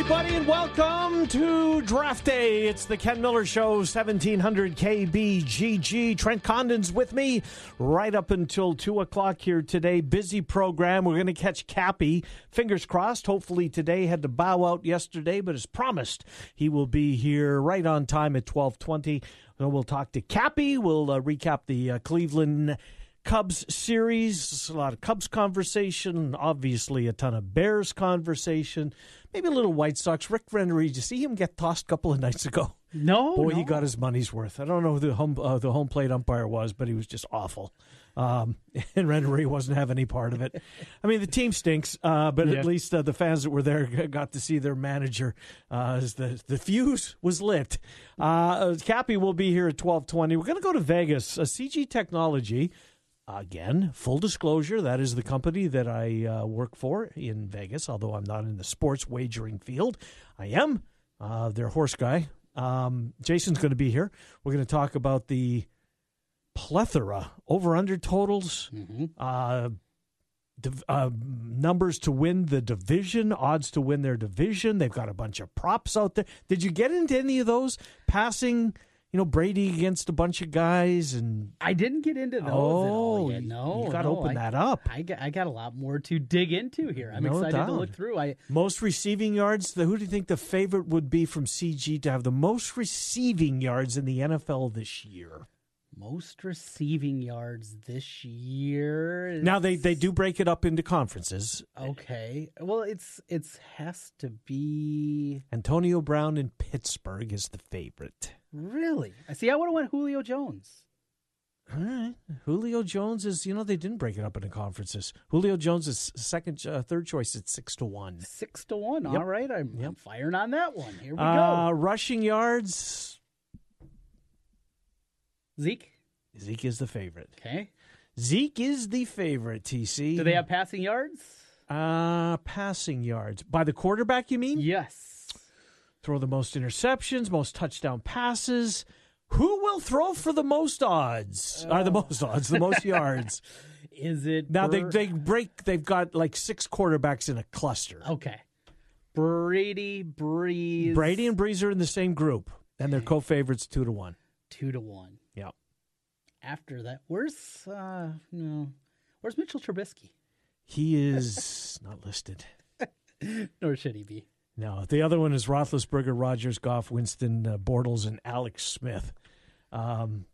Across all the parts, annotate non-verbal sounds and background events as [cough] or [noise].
Everybody, and welcome to Draft Day. It's the Ken Miller Show, 1700 KBGG. Trent Condon's with me right up until 2 o'clock here today. Busy program. We're going to catch Cappy. Fingers crossed. Hopefully today. Had to bow out yesterday, but as promised, he will be here right on time at 1220. So we'll talk to Cappy. We'll uh, recap the uh, Cleveland Cubs series, a lot of Cubs conversation, obviously a ton of Bears conversation, maybe a little White Sox. Rick Renteria, did you see him get tossed a couple of nights ago? No, Boy, no. he got his money's worth. I don't know who the home uh, the home plate umpire was, but he was just awful. Um, [laughs] and Renteria wasn't having any part of it. I mean, the team stinks, uh, but Yeah. at least uh, the fans that were there got to see their manager. Uh, as the the fuse was lit. Uh, Cappy will be here at twelve twenty. We're going to go to Vegas. Uh, CG Technology. Again, full disclosure, that is the company that I uh, work for in Vegas, although I'm not in the sports wagering field. I am uh, their horse guy. Um, Jason's going to be here. We're going to talk about the plethora over under totals, uh, div- uh, numbers to win the division, odds to win their division. They've got a bunch of props out there. Did you get into any of those? Passing, you know, Brady against a bunch of guys and I didn't get into those at Oh, all yet. you- No, you gotta no, open I- that up. I got, I got a lot more to dig into here. I'm No excited doubt. to look through. I Most receiving yards. The, who do you think the favorite would be from CG to have the most receiving yards in the NFL this year? Most receiving yards this year. Now they they do break it up into conferences. Okay. Well, it's it's has to be Antonio Brown in Pittsburgh is the favorite. really. I see. I would have went Julio Jones. All right, Julio Jones is. You know they didn't break it up into conferences. Julio Jones is second, uh, third choice at six to one. Six to one. Yep. All right. I'm, I'm firing on that one. Here we Uh, go. rushing yards. Zeke. Zeke is the favorite. Okay. Zeke is the favorite. TC. Do they have passing yards? uh passing yards by the quarterback? You mean? Yes. throw the most interceptions, most touchdown passes. Who will throw for the most odds? Are the most odds, the most yards? [laughs] Is it Now they Bur- they break. They've got like six quarterbacks in a cluster. Okay. Brady, Brees. Brady and Brees are in the same group, and they're co-favorites two to one. two to one. Yeah, After that, where's uh no, where's Mitchell Trubisky? he is [laughs] not listed. [laughs] Nor should he be. No, the other one is Roethlisberger, Rodgers, Goff, Winston, uh, Bortles, and Alex Smith. Um,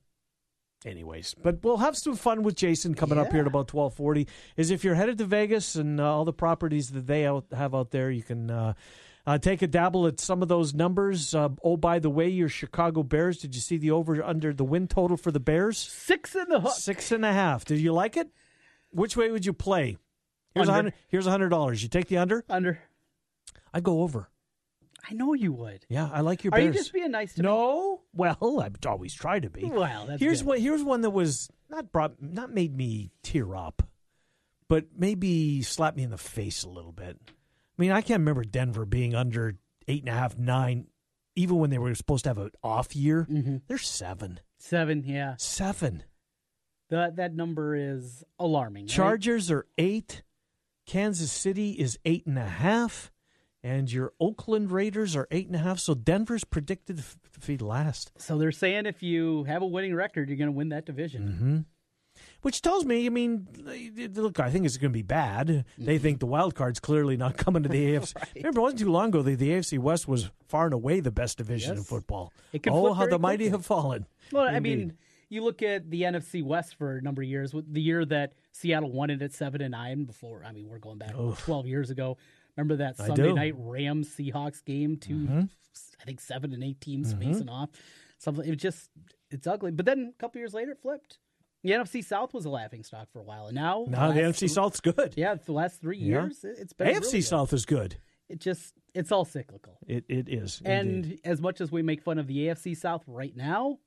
anyways, but we'll have some fun with Jason coming up here at about twelve forty. Is if you're headed to Vegas and uh, all the properties that they out, have out there, you can. Uh, uh, take a dabble at some of those numbers. Uh, oh, by the way, your Chicago Bears. Did you see the over under the win total for the Bears? Six in the hook. Six and a half. Did you like it? Which way would you play? Here's a Under. hundred. Here's a hundred dollars. You take the under. Under. I go over. I know you would. Yeah, I like your Are Bears. you just being nice to me? No, well, I've always try to be. Well, that's here's good. one. Here's one that was not brought, not made me tear up, but maybe slap me in the face a little bit. I mean, I can't remember Denver being under eight and a half, nine, even when they were supposed to have an off year. Mhm. They're seven, Seven. Yeah. seven. That that number is alarming. right? Chargers are eight. Kansas City is eight and a half. And your Oakland Raiders are eight and a half. So Denver's predicted f- to be last. So they're saying if you have a winning record, you're going to win that division. Which tells me, I mean, look, I think it's going to be bad. They think the wild card's clearly not coming to the [laughs] AFC. Remember, it wasn't too long ago the, the AFC West was far and away the best division in football. It could oh, how very the mighty have fallen. Well, I mean, you look at the NFC West for a number of years. with The year that Seattle won it at seven and nine before. I mean, we're going back twelve years ago. Remember that Sunday. Mm-hmm. night Rams Seahawks game? 2 I think seven and eight teams facing off. Something. It was just it's ugly. But then a couple years later, it flipped. The NFC South was a laughing stock for a while, and now Now the last NFC South's good. Yeah, the last three Yeah. years, it- it's been AFC really. South is good. It just it's all cyclical. It it is. And indeed. as much as we make fun of the AFC South right now,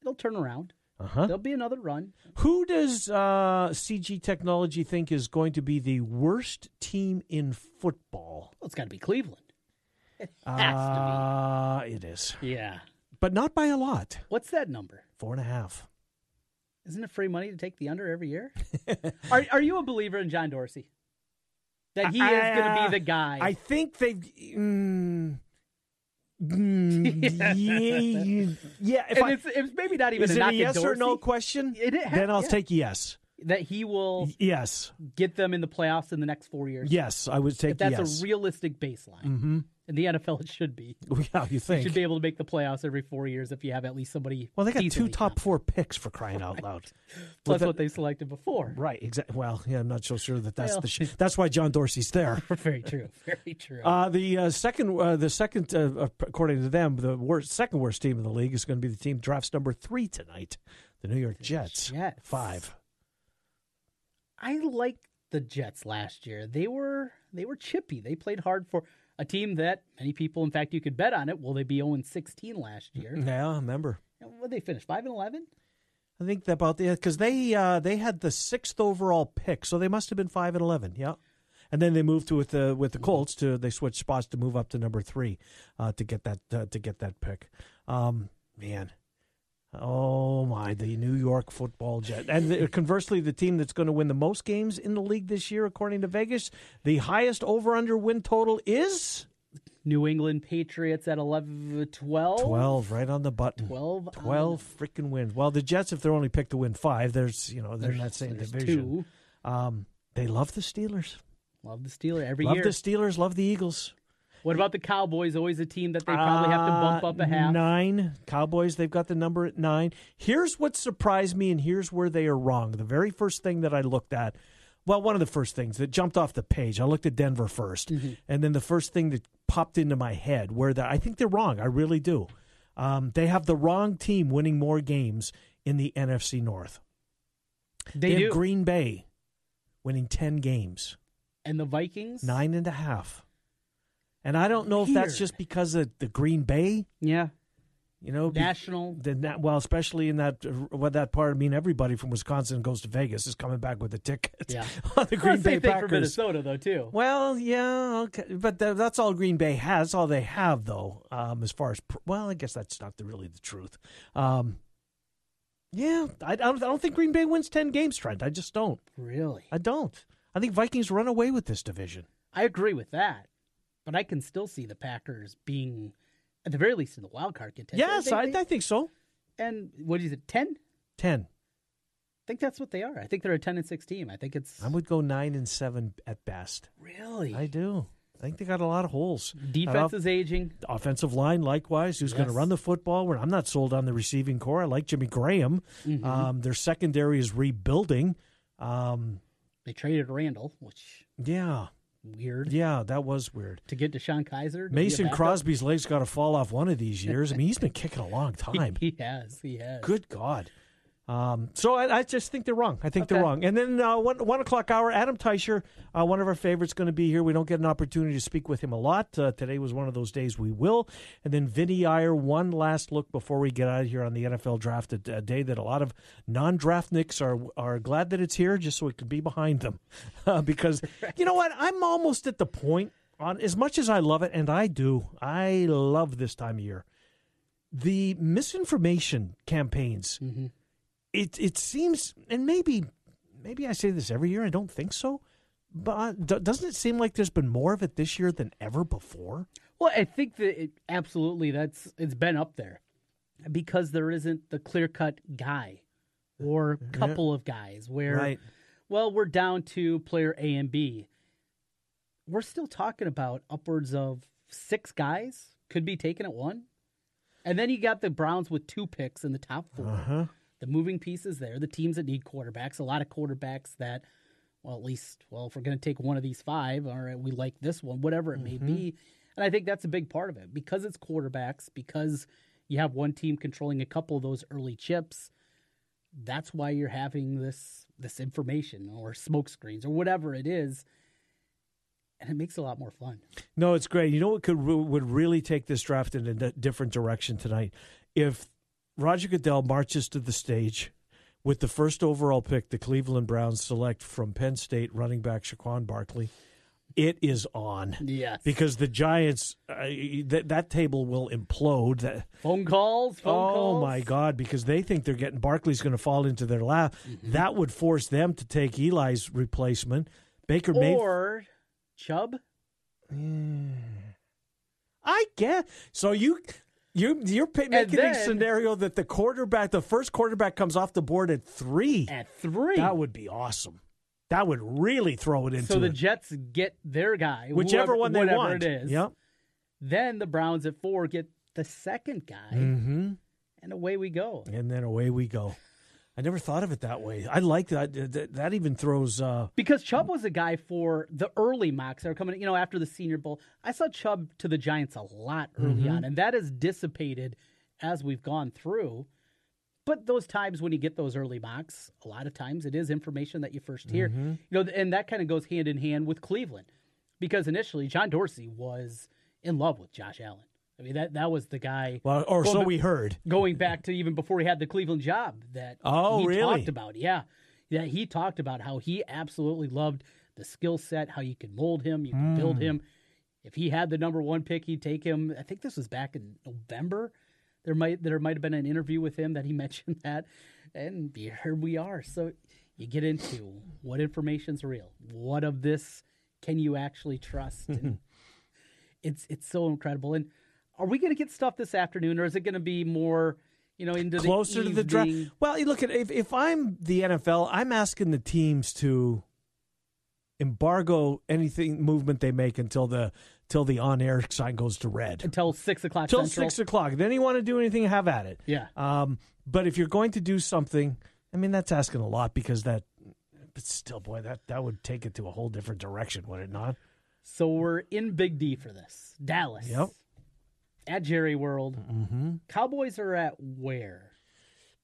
it'll turn around. uh-huh. There'll be another run. Who does uh, CG Technology think is going to be the worst team in football? Well, it's got to be Cleveland. It has Uh, it is, to be. Yeah. but not by a lot. What's that number? Four and a half. Isn't it free money to take the under every year? [laughs] are Are you a believer in John Dorsey? That he is going to be the guy. I think they. Mm, mm, [laughs] yeah, yeah. If and I, it's, it's maybe not even is a it a yes or no question? It- it then I'll yeah. take yes. That he will Yes, get them in the playoffs in the next four years. yes. I would take If that's yes. a realistic baseline. Mm-hmm. In the NFL, it should be. [laughs] yeah, you You should be able to make the playoffs every four years if you have at least somebody. well, they got two top four picks for crying out [laughs] loud. Plus With what they selected before. Right. Exactly. Well, yeah, I'm not so sure that that's Well. the. Sh- [laughs] that's why John Dorsey's there. Very true. Very true. Uh, the uh, second, uh, the second, uh, according to them, the worst, second worst team in the league is going to be the team drafts number three tonight, the New York Jets. Jets. Five. I liked the Jets last year. They were they were chippy. They played hard for a team that many people, in fact, you could bet on it. Will they be 0 16 last year? Yeah, I remember. What they finish five and eleven? I think that about the because they uh, they had the sixth overall pick, so they must have been five and eleven. Yeah, and then they moved to with the with the Colts to they switched spots to move up to number three uh, to get that uh, to get that pick. Um, man, oh my, the New York Football Jet, and the, conversely, the team that's going to win the most games in the league this year, according to Vegas, the highest over under win total is New England Patriots at 11, 12? twelve, right on the button. 12 on 12 freaking wins. Well, the Jets, if they're only picked to win five, there's you know they're in that There's- same there's division. two. Um, they love the Steelers. Love the Steelers every love year. the Steelers. Love the Eagles. What about the Cowboys? Always a team that they probably have to bump Uh, up a half. Nine Cowboys. They've got the number at nine. Here's what surprised me, and here's where they are wrong. The very first thing that I looked at, well, one of the first things that jumped off the page. I looked at Denver 1st Mm-hmm. and then the first thing that popped into my head where that I think they're wrong. I really do. Um, they have the wrong team winning more games in the NFC North. They, have do. Green Bay winning ten games. and the Vikings? nine and a half. And I don't know if that's just because of the Green Bay, Yeah. you know, be- National. the, well, especially in that what that part. I mean, everybody from Wisconsin goes to Vegas is coming back with a ticket. Yeah. [laughs] on the Green Well, Bay Packers. for Minnesota, though, too. Well, yeah, okay, but th- that's all Green Bay has. That's all they have, though. Um, as far as pr- well, I guess that's not the, really the truth. Um, yeah, I, I don't. I don't think Green Bay wins ten games, Trent. I just don't. Really? I don't. I think Vikings run away with this division. I agree with that. But I can still see the Packers being, at the very least, in the wild card contention. Yes, I, they- I think so. and what is it, 10? Ten. I think that's what they are. I think they're a 10 and 6 team. I think it's. I would go nine and seven at best. really? I do. I think they got a lot of holes. Defense is aging. offensive line, likewise, who's going to run the football. I'm not sold on the receiving core. I like Jimmy Graham. Mm-hmm. Um, their secondary is rebuilding. Um, They traded Randall, which yeah, weird. yeah, that was weird. To get Kizer. to be a Mason. Crosby's legs got to fall off one of these years. I mean, he's been kicking a long [laughs] time. He has. He has. Good God. Um, so I, I just think they're wrong. I think they're wrong. And then uh, one, one o'clock hour, Adam Teicher, uh, one of our favorites, going to be here. We don't get an opportunity to speak with him a lot. Uh, today was one of those days we will. And then Vinny Iyer, one last look before we get out of here on the NFL draft, a, a day that a lot of non-draft nicks are are glad that it's here, just so we can be behind them. [laughs] Uh, because [laughs] you know what, I'm almost at the point on as much as I love it, and I do, I love this time of year. The misinformation campaigns it it seems, and maybe maybe I say this every year. I don't think so, but doesn't it seem like there's been more of it this year than ever before? Well, I think that it, absolutely that's it's been up there because there isn't the clear cut guy or couple of guys where Right. well we're down to player A and B. We're still talking about upwards of six guys could be taken at one, and then you got the Browns with two picks in the top 4 Uh huh. The moving pieces there, the teams that need quarterbacks, a lot of quarterbacks that well, at least, well, if we're going to take one of these five, all right, we like this one, whatever it may be. Mm-hmm. And I think that's a big part of it because it's quarterbacks, because you have one team controlling a couple of those early chips. That's why you're having this this information or smoke screens or whatever it is, and it makes it a lot more fun. No, it's great. You know what could would really take this draft in a different direction tonight if Roger Goodell marches to the stage with the first overall pick. The Cleveland Browns select from Penn State running back Saquon Barkley. It is on Yes, because the Giants uh, that that table will implode. That phone calls. Phone oh calls. my God! Because they think they're getting Barkley's going to fall into their lap. That would force them to take Eli's replacement. Baker Mayfield. Or Chubb. I guess. So you you you're making a scenario that the quarterback, the first quarterback, comes off the board at three. at three. That would be awesome. That would really throw it into so the it. Jets get their guy, whichever whoever- one they want. it is. Yep. Then the Browns at four get the second guy, Mm-hmm. and away we go. And then away we go. I never thought of it that way. I like that. That, that even throws. Uh, Because Chubb was a guy for the early mocks that are coming, you know, after the Senior Bowl. I saw Chubb to the Giants a lot early Mm-hmm. on, and that has dissipated as we've gone through. But those times when you get those early mocks, a lot of times it is information that you first hear. Mm-hmm. You know, and that kind of goes hand in hand with Cleveland. Because initially John Dorsey was in love with Josh Allen. I mean, that that was the guy well, or so we heard. going back to even before he had the Cleveland job that Oh, he really? talked about. Yeah. Yeah, he talked about how he absolutely loved the skill set, how you could mold him, you could build Hmm. him. If he had the number one pick, he'd take him. I think this was back in November. There might there might have been an interview with him that he [laughs] mentioned that, and here we are. So you get into what information's real. What of this can you actually trust? [laughs] And it's it's so incredible. And are we going to get stuff this afternoon, or is it going to be more, you know, into closer the to the draft. Well, you look at if if I'm the NFL, I'm asking the teams to embargo anything movement they make until the till the on air sign goes to red. until six o'clock Till central? six o'clock. Then you want to do anything, have at it. Yeah. Um, but if you're going to do something, I mean, that's asking a lot because that. But still, boy, that that would take it to a whole different direction, would it not? So we're in Big D for this. Dallas. Yep. At Jerry World. Mm-hmm. Cowboys are at where?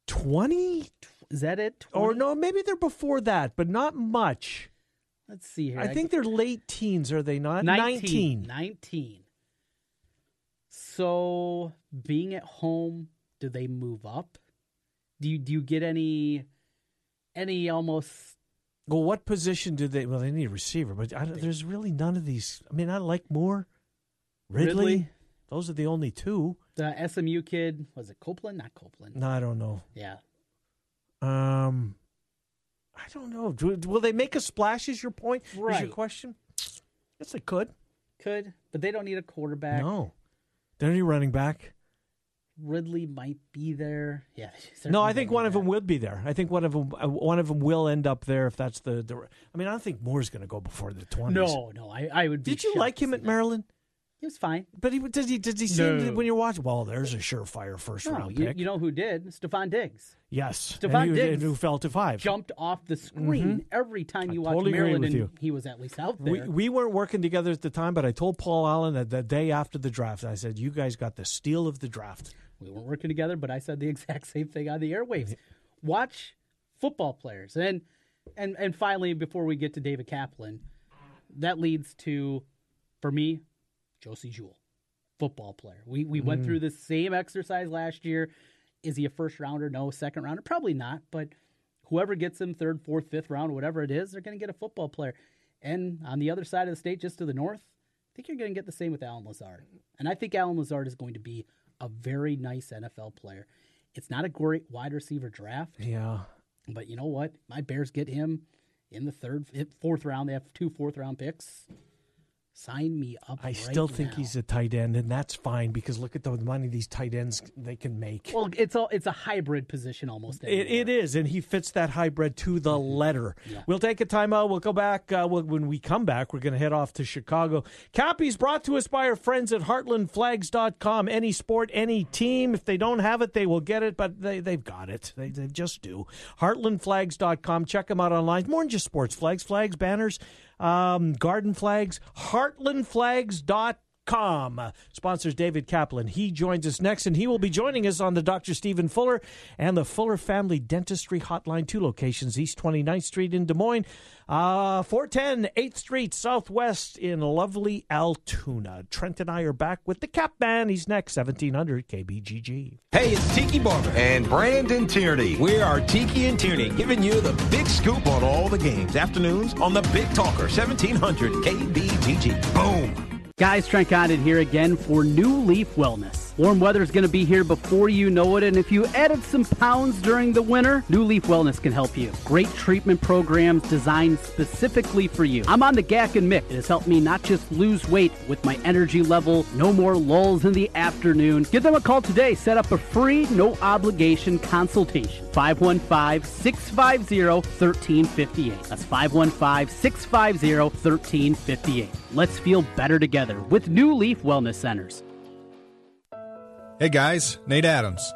Twenty, Is that it? or no? Maybe they're before that, but not much. Let's see here. I think they're late teens, are they not? 19. 19. So being at home, do they move up? Do you do you get any any almost Well, what position do they? Well, they need a receiver, but I there's really none of these. I mean, I like Moore, Ridley. Ridley? Those are the only two. the SMU kid? Was it Copeland? Not Copeland. No, I don't know. Yeah. Um, I don't know. Do, will they make a splash? Is your point? Is your question? Yes, they could. Could, but they don't need a quarterback. No, they don't need running back. Ridley might be there. Yeah. [laughs] No, I think one of them will be there. I think one of them, uh, one of them will end up there if that's the. the I mean, I don't think Moore's going to go before the twenties. No, no. I, I would. Be Did you like him at that. Maryland? He was fine. But he does he does he seem No. when you're watching? Well, there's a surefire first No, round you, pick. you know who did? Stefon Diggs yes, Stefon and he Diggs who fell to five. jumped off the screen mm-hmm. every time I you watched totally Maryland, and you. he was at least out there. We, we weren't working together at the time, but I told Paul Allen that the day after the draft, I said, "You guys got the steal of the draft." we weren't working together, but I said the [laughs] exact same thing on the airwaves. Watch football players, and and and finally, before we get to David Kaplan, that leads to, for me, Josey Jewell, football player. We we went through mm. the same exercise last year. Is he a first rounder? No, second rounder? Probably not. But whoever gets him third, fourth, fifth round, whatever it is, they're going to get a football player. And on the other side of the state, just to the north, I think you're going to get the same with Allen Lazard. And I think Allen Lazard is going to be a very nice NFL player. It's not a great wide receiver draft, Yeah, but you know what? My Bears get him in the third, fourth round. They have two fourth round picks. Sign me up. I right still think now. he's a tight end, and that's fine because look at the money these tight ends they can make. Well, it's a it's a hybrid position almost. It, it is, and he fits that hybrid to the Mm-hmm. letter. We'll take a timeout. We'll go back. Uh, we'll, when we come back, we're going to head off to Chicago. Cappy's brought to us by our friends at HeartlandFlags.com. Any sport, any team. If they don't have it, they will get it, but they, they've got it. They, they just do. HeartlandFlags.com. Check them out online. More than just sports flags, flags, banners, um, garden flags. HeartlandFlags.com. Com. Sponsors David Kaplan. He joins us next, and he will be joining us on the Dr. Stephen Fuller and the Fuller Family Dentistry Hotline, two locations, East 29th Street in Des Moines, uh, 410 8th Street Southwest in lovely Altoona. Trent and I are back with the Cap Man. He's next, 1700 KBGG. Hey, it's Tiki Barber and Brandon Tierney. We are Tiki and Tierney, giving you the big scoop on all the games. Afternoons on the Big Talker, 1700 KBGG. Boom. Guys, Trent Condon here again for New Leaf Wellness. Warm weather is going to be here before you know it, and if you added some pounds during the winter, New Leaf Wellness can help you. Great treatment programs designed specifically for you. I'm on the GAC and Mick. It has helped me not just lose weight with my energy level, no more lulls in the afternoon. Give them a call today. Set up a free, no obligation consultation. 515 650 1358. That's 515 650 1358. Let's feel better together with New Leaf Wellness Centers. Hey guys, Nate Adams.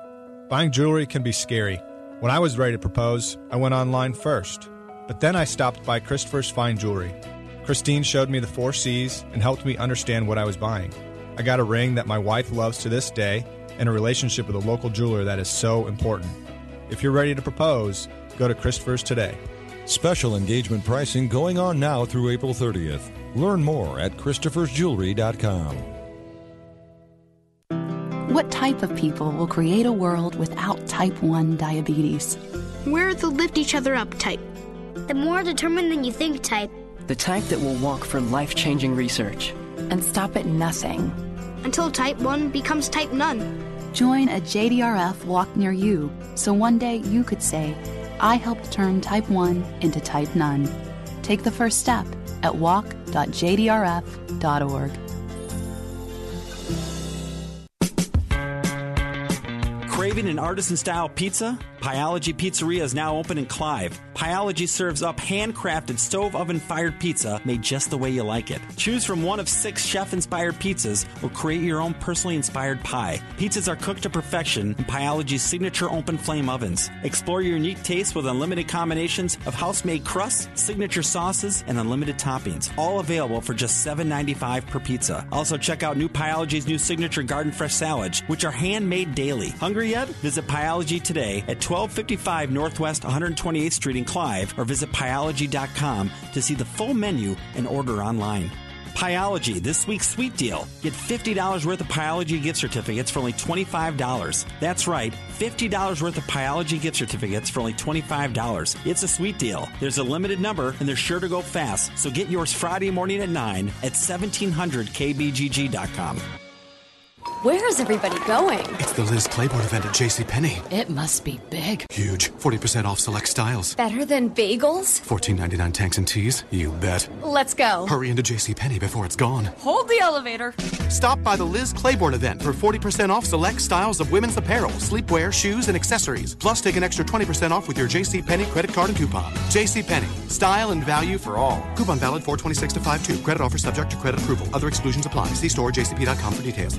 Buying jewelry can be scary. When I was ready to propose, I went online first. But then I stopped by Christopher's Fine Jewelry. Christine showed me the four C's and helped me understand what I was buying. I got a ring that my wife loves to this day and a relationship with a local jeweler that is so important. If you're ready to propose, go to Christopher's today. Special engagement pricing going on now through April 30th. Learn more at Christopher'sJewelry.com. What type of people will create a world without type 1 diabetes? We're the lift each other up type. The more determined than you think type. The type that will walk for life changing research. And stop at nothing. Until type 1 becomes type none. Join a JDRF walk near you so one day you could say, I helped turn type 1 into type none. Take the first step at walk.jdrf.org. Craving an artisan style pizza? Pieology Pizzeria is now open in Clive. Pieology serves up handcrafted stove oven fired pizza made just the way you like it. Choose from one of six chef inspired pizzas or create your own personally inspired pie. Pizzas are cooked to perfection in Pieology's signature open flame ovens. Explore your unique taste with unlimited combinations of house made crusts, signature sauces, and unlimited toppings. All available for just $7.95 per pizza. Also, check out new Pieology's new signature garden fresh salads, which are handmade daily. Hungry yet? Visit Pieology today at 1255 Northwest 128th Street in Clive or visit pieology.com to see the full menu and order online. Pieology, this week's sweet deal. Get $50 worth of Pieology gift certificates for only $25. That's right, $50 worth of Pieology gift certificates for only $25. It's a sweet deal. There's a limited number and they're sure to go fast, so get yours Friday morning at 9 at 1700kbgg.com. Where is everybody going? It's the Liz Claiborne event at JCPenney. It must be big. Huge. 40% off select styles. Better than bagels? $14.99 tanks and tees? You bet. Let's go. Hurry into JCPenney before it's gone. Hold the elevator. Stop by the Liz Claiborne event for 40% off select styles of women's apparel, sleepwear, shoes, and accessories. Plus, take an extra 20% off with your JCPenney credit card and coupon. JCPenney. Style and value for all. Coupon valid 426 to 52. Credit offer subject to credit approval. Other exclusions apply. See store jcp.com for details.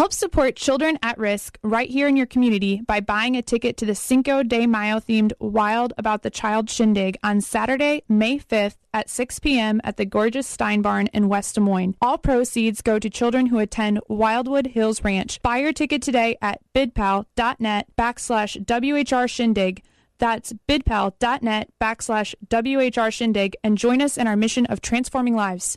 Help support children at risk right here in your community by buying a ticket to the Cinco de Mayo themed Wild About the Child Shindig on Saturday, May 5th at 6 p.m. at the gorgeous Stine Barn in West Des Moines. All proceeds go to children who attend Wildwood Hills Ranch. Buy your ticket today at bidpal.net backslash WHR Shindig. That's bidpal.net backslash WHR Shindig and join us in our mission of transforming lives.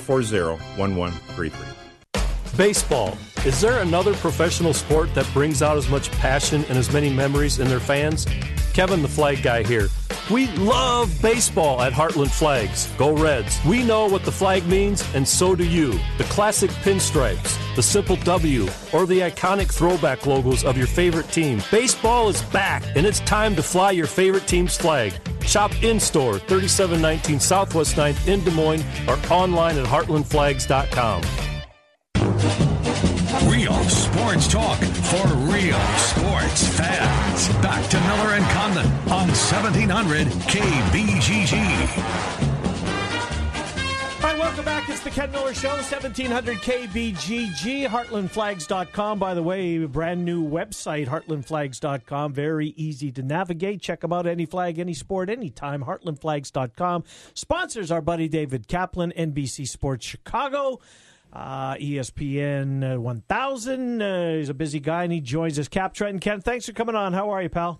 440 1133. Baseball. Is there another professional sport that brings out as much passion and as many memories in their fans? Kevin the Flag Guy here. We love baseball at Heartland Flags. Go Reds. We know what the flag means, and so do you. The classic pinstripes, the simple W, or the iconic throwback logos of your favorite team. Baseball is back, and it's time to fly your favorite team's flag. Shop in store 3719 Southwest 9th in Des Moines or online at heartlandflags.com. Real sports talk for real sports fans. Back to Miller and Condon on 1700 KBGG. Welcome back. It's the Ken Miller Show, 1700 KBGG, heartlandflags.com. By the way, brand new website, heartlandflags.com. Very easy to navigate. Check them out, any flag, any sport, anytime, heartlandflags.com. Sponsors our buddy David Kaplan, NBC Sports Chicago. Uh, ESPN uh, 1000. Uh, he's a busy guy and he joins us. Cap Trenton. Ken, thanks for coming on. How are you, pal?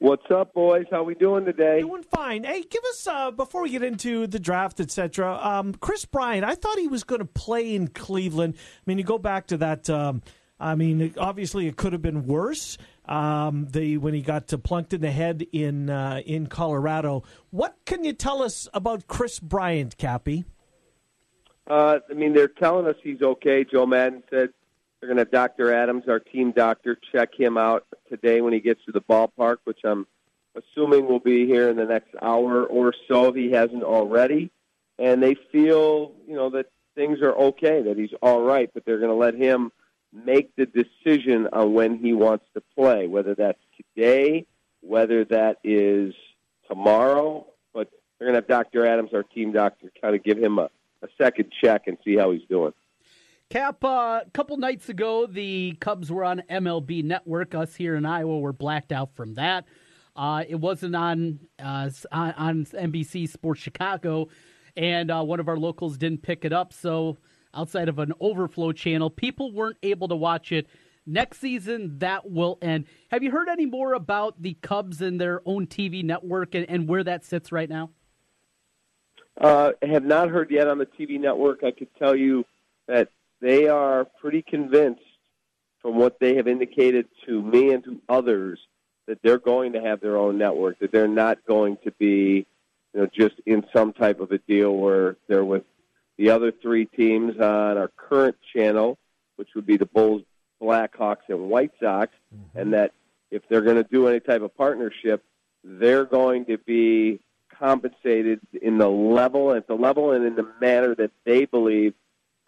What's up, boys? How we doing today? Doing fine. Hey, give us uh, before we get into the draft, etc. Um, Kris Bryant. I thought he was going to play in Cleveland. I mean, you go back to that. Um, I mean, obviously, it could have been worse. Um, the when he got to plunked in the head in uh, in Colorado. What can you tell us about Kris Bryant, Cappy? Uh, I mean, they're telling us he's okay. Joe Maddon said they're going to have Dr. Adams, our team doctor, check him out today when he gets to the ballpark, which I'm assuming will be here in the next hour or so if he hasn't already. And they feel, you know, that things are okay, that he's all right, but they're going to let him make the decision on when he wants to play, whether that's today, whether that is tomorrow. But they're going to have Dr. Adams, our team doctor, kind of give him a a second check and see how he's doing. Cap, uh, a couple nights ago, the Cubs were on MLB Network. Us here in Iowa were blacked out from that. Uh, it wasn't on, uh, on NBC Sports Chicago, and uh, one of our locals didn't pick it up. So, outside of an overflow channel, people weren't able to watch it. Next season, that will end. Have you heard any more about the Cubs and their own TV network and, and where that sits right now? Uh, have not heard yet on the TV network. I could tell you that they are pretty convinced from what they have indicated to me and to others that they're going to have their own network, that they're not going to be, you know, just in some type of a deal where they're with the other three teams on our current channel, which would be the Bulls, Blackhawks, and White Sox, mm-hmm. and that if they're going to do any type of partnership, they're going to be compensated in the level, at the level, and in the manner that they believe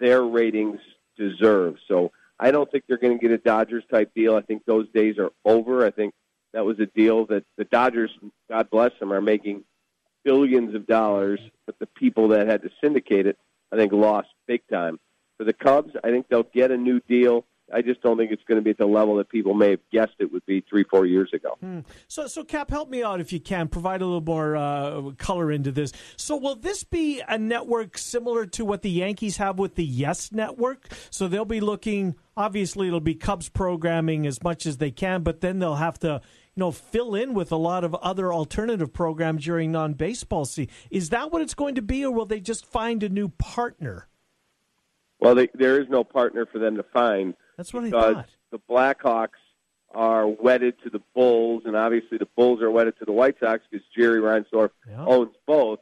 their ratings deserve. So I don't think they're going to get a Dodgers type deal. I think those days are over. I think that was a deal that the Dodgers, God bless them, are making billions of dollars, but the people that had to syndicate it, I think, lost big time. For the Cubs, I think they'll get a new deal. I just don't think it's going to be at the level that people may have guessed it would be three, four years ago. Hmm. So, so Cap, help me out if you can. Provide a little more uh, color into this. So, will this be a network similar to what the Yankees have with the Yes Network? So they'll be looking. Obviously, it'll be Cubs programming as much as they can, but then they'll have to you know, fill in with a lot of other alternative programs during non-baseball season. Is that what it's going to be, or will they just find a new partner? Well, they, there is no partner for them to find. That's what I because thought. The Blackhawks are wedded to the Bulls, and obviously the Bulls are wedded to the White Sox because Jerry Reinsdorf yeah. owns both.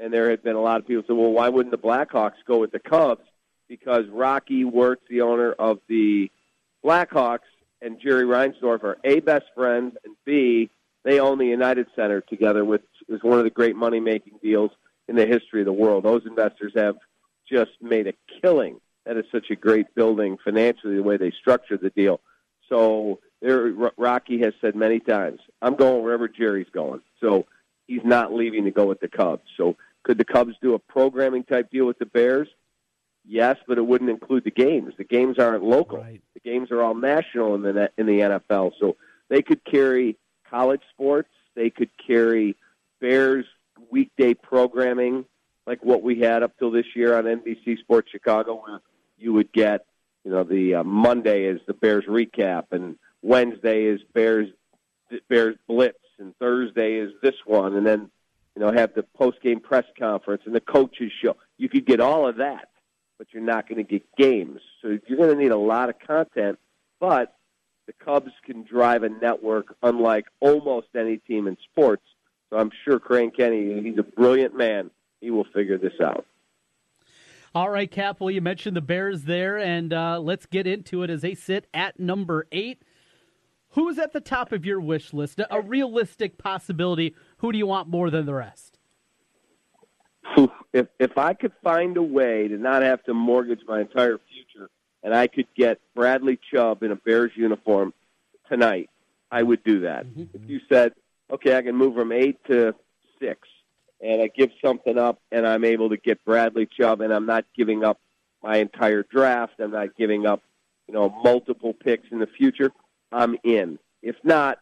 And there had been a lot of people say, well, why wouldn't the Blackhawks go with the Cubs? Because Rocky Wirtz, the owner of the Blackhawks, and Jerry Reinsdorf are A, best friends, and B, they own the United Center together, which is one of the great money making deals in the history of the world. Those investors have just made a killing that is such a great building financially the way they structured the deal. So there, Rocky has said many times, "I'm going wherever Jerry's going." So he's not leaving to go with the Cubs. So could the Cubs do a programming type deal with the Bears? Yes, but it wouldn't include the games. The games aren't local. Right. The games are all national in the in the NFL. So they could carry college sports. They could carry Bears weekday programming, like what we had up till this year on NBC Sports Chicago, where you would get, you know, the uh, Monday is the Bears recap, and Wednesday is Bears Bears blitz, and Thursday is this one, and then you know have the post game press conference and the coaches show. You could get all of that, but you're not going to get games. So you're going to need a lot of content, but the Cubs can drive a network unlike almost any team in sports. So I'm sure Crane Kenney, he's a brilliant man. He will figure this out. All right, Cap. Well, you mentioned the Bears there, and uh, let's get into it as they sit at number eight. Who's at the top of your wish list? A realistic possibility. Who do you want more than the rest? If if I could find a way to not have to mortgage my entire future, and I could get Bradley Chubb in a Bears uniform tonight, I would do that. If you said, okay, I can move from eight to six, and I give something up, and I'm able to get Bradley Chubb, and I'm not giving up my entire draft, I'm not giving up, you know, multiple picks in the future. I'm in. If not,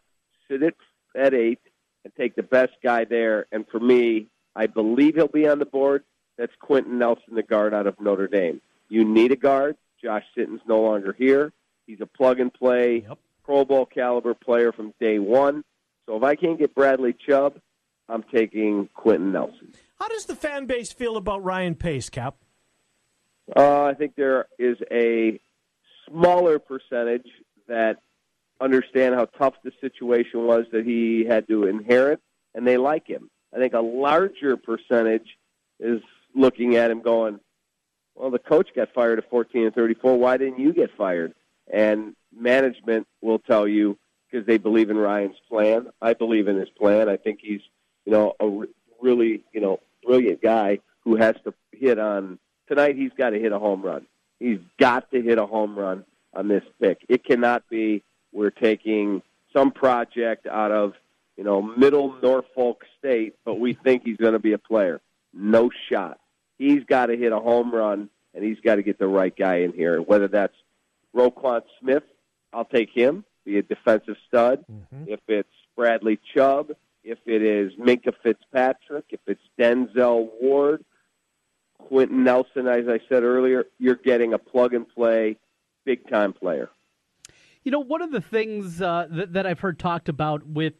sit it at eight and take the best guy there. And for me, I believe he'll be on the board. That's Quenton Nelson, the guard out of Notre Dame. You need a guard. Josh Sitton's no longer here. He's a plug and play, yep. Pro Bowl caliber player from day one. So if I can't get Bradley Chubb, I'm taking Quenton Nelson. How does the fan base feel about Ryan Pace, Cap? Uh, I think there is a smaller percentage that understand how tough the situation was that he had to inherit, and they like him. I think a larger percentage is looking at him going, well, the coach got fired at 14 and 34. Why didn't you get fired? And management will tell you because they believe in Ryan's plan. I believe in his plan. I think he's, you know, a re- really, you know, brilliant guy who has to hit on tonight. He's got to hit a home run. He's got to hit a home run on this pick. It cannot be we're taking some project out of, you know, middle Norfolk State, but we think he's going to be a player. No shot. He's got to hit a home run, and he's got to get the right guy in here. Whether that's Roquan Smith, I'll take him, be a defensive stud. Mm-hmm. If it's Bradley Chubb, if it is Minkah Fitzpatrick, if it's Denzel Ward, Quenton Nelson, as I said earlier, you're getting a plug and play, big time player. You know, one of the things uh, that, that I've heard talked about with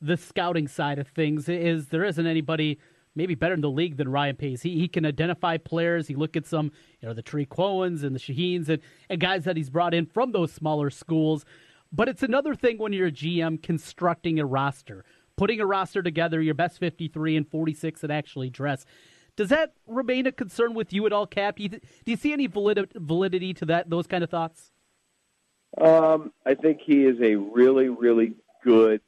the scouting side of things is there isn't anybody maybe better in the league than Ryan Pace. He, he can identify players. He look at some, you know, the Tarik Cohens and the Shaheens and, and guys that he's brought in from those smaller schools. But it's another thing when you're a GM constructing a roster, putting a roster together, your best 53 and 46 that actually dress. Does that remain a concern with you at all, Cap? Do you, do you see any valid, validity to that? Those kind of thoughts? Um, I think he is a really, really good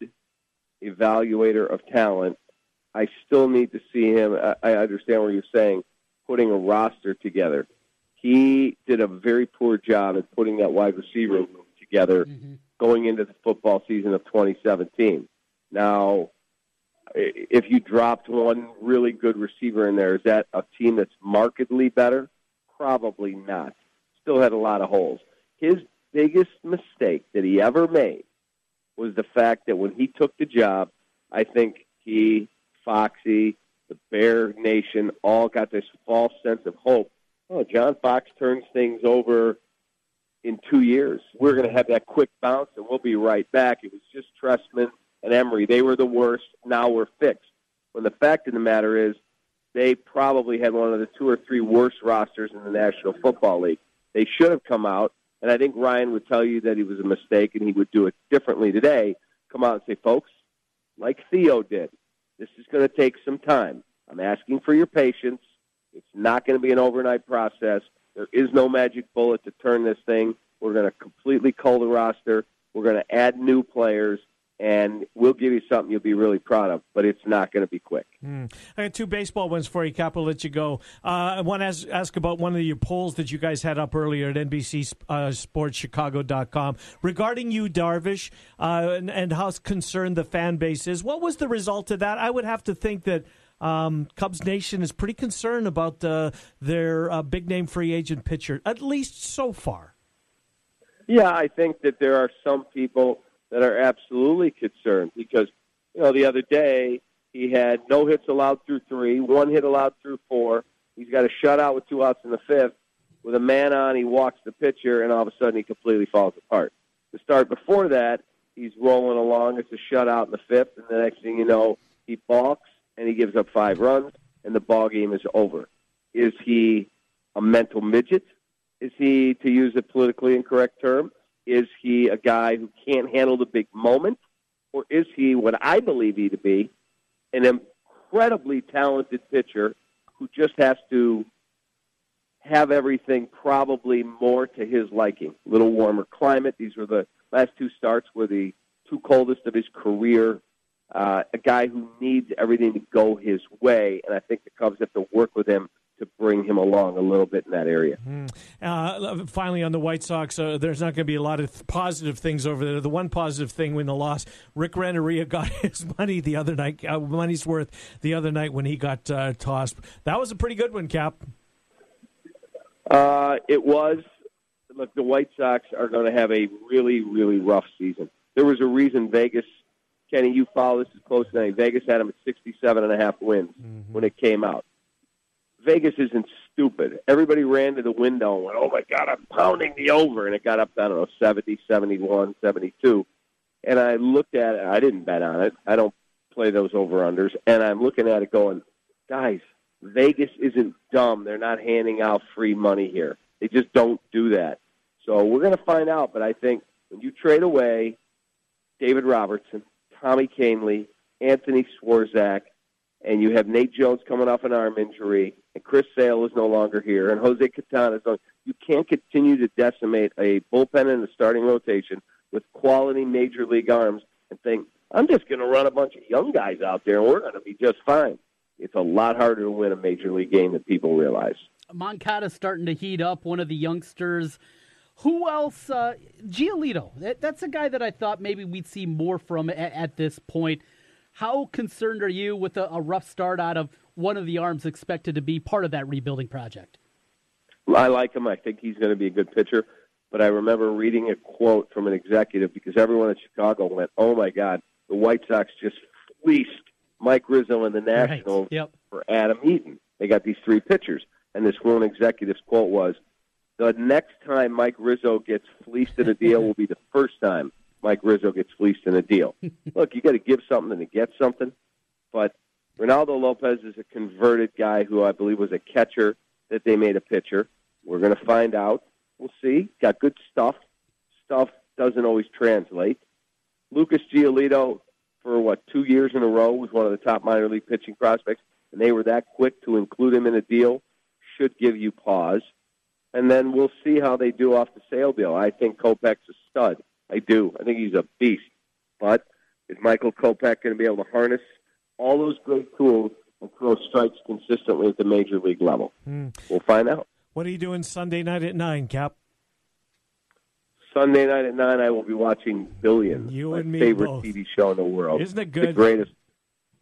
evaluator of talent. I still need to see him. I, I understand what you're saying, putting a roster together. He did a very poor job at putting that wide receiver room together Mm-hmm. going into the football season of 2017. Now, if you dropped one really good receiver in there, is that a team that's markedly better? Probably not. Still had a lot of holes. His biggest mistake that he ever made was the fact that when he took the job, I think he, Foxy, the Bear Nation all got this false sense of hope. Oh, John Fox turns things over in two years. We're going to have that quick bounce, and we'll be right back. It was just Trestman and Emery. They were the worst. Now we're fixed. When the fact of the matter is, they probably had one of the two or three worst rosters in the National Football League. They should have come out, and I think Ryan would tell you that he was a mistake and he would do it differently today. Come out and say, folks, like Theo did, this is going to take some time. I'm asking for your patience. It's not going to be an overnight process. There is no magic bullet to turn this thing. We're going to completely cull the roster. We're going to add new players, and we'll give Yu something you'll be really proud of. But it's not going to be quick. Mm. I got two baseball ones for you, Cap. I'll let you go. Uh, I want to ask, ask about one of your polls that you guys had up earlier at NBC uh, SportsChicago.com regarding you, Darvish, uh, and, and how concerned the fan base is. What was the result of that? I would have to think that Um, Cubs Nation is pretty concerned about uh, their uh, big name free agent pitcher, at least so far. Yeah, I think that there are some people that are absolutely concerned because, you know, the other day he had no hits allowed through three, one hit allowed through four. He's got a shutout with two outs in the fifth. With a man on, he walks the pitcher, and all of a sudden he completely falls apart. The start before that, he's rolling along. It's a shutout in the fifth, and the next thing you know, he balks and he gives up five runs, and the ball game is over. Is he a mental midget? Is he, to use a politically incorrect term, is he a guy who can't handle the big moment? Or is he what I believe he to be, an incredibly talented pitcher who just has to have everything probably more to his liking? A little warmer climate. These were the last two starts were the two coldest of his career. Uh, a guy who needs everything to go his way, and I think the Cubs have to work with him to bring him along a little bit in that area. Mm. Uh, finally, on the White Sox, uh, there's not going to be a lot of positive things over there. The one positive thing when the loss, Rick Renteria [laughs] got his money the other night, uh, money's worth the other night when he got uh, tossed. That was a pretty good one, Cap. Uh, it was. Look, the White Sox are going to have a really, really rough season. There was a reason Vegas, Kenny, you follow this as close as anything. Vegas had them at 67 and a half wins mm-hmm. when it came out. Vegas isn't stupid. Everybody ran to the window and went, oh my God, I'm pounding the over. And it got up, to, I don't know, 70, 71, 72. And I looked at it. I didn't bet on it. I don't play those over-unders. And I'm looking at it going, guys, Vegas isn't dumb. They're not handing out free money here. They just don't do that. So we're going to find out. But I think when you trade away David Robertson, Tommy Kahnle, Anthony Swarzak, and you have Nate Jones coming off an arm injury, and Chris Sale is no longer here, and Jose Quintana is no. You can't continue to decimate a bullpen and a starting rotation with quality major league arms and think I'm just going to run a bunch of young guys out there and we're going to be just fine. It's a lot harder to win a major league game than people realize. Moncada's starting to heat up. One of the youngsters. Who else? Uh, Giolito. That, that's a guy that I thought maybe we'd see more from at, at this point. How concerned are you with a, a, rough start out of one of the arms expected to be part of that rebuilding project? I like him. I think he's going to be a good pitcher. But I remember reading a quote from an executive because everyone in Chicago went, "Oh my God, the White Sox just fleeced Mike Rizzo and the Nationals right. yep. for Adam Eaton. They got these three pitchers." And this one executive's quote was, "The next time Mike Rizzo gets fleeced in a deal will be the first time Mike Rizzo gets fleeced in a deal. [laughs] Look, you got to give something to get something. But Reynaldo Lopez is a converted guy who I believe was a catcher that they made a pitcher. We're going to find out. We'll see. Got good stuff. Stuff doesn't always translate. Lucas Giolito, for what two years in a row, was one of the top minor league pitching prospects, and they were that quick to include him in a deal. Should give you pause. And then we'll see how they do off the sale deal. I think Kopech's a stud. I do. I think he's a beast. But is Michael Kopech going to be able to harness all those great tools and throw strikes consistently at the major league level? Mm. We'll find out. What are you doing Sunday night at nine, Cap? Sunday night at nine, I will be watching Billions. You my favorite both. TV show in the world. Isn't it good? The greatest.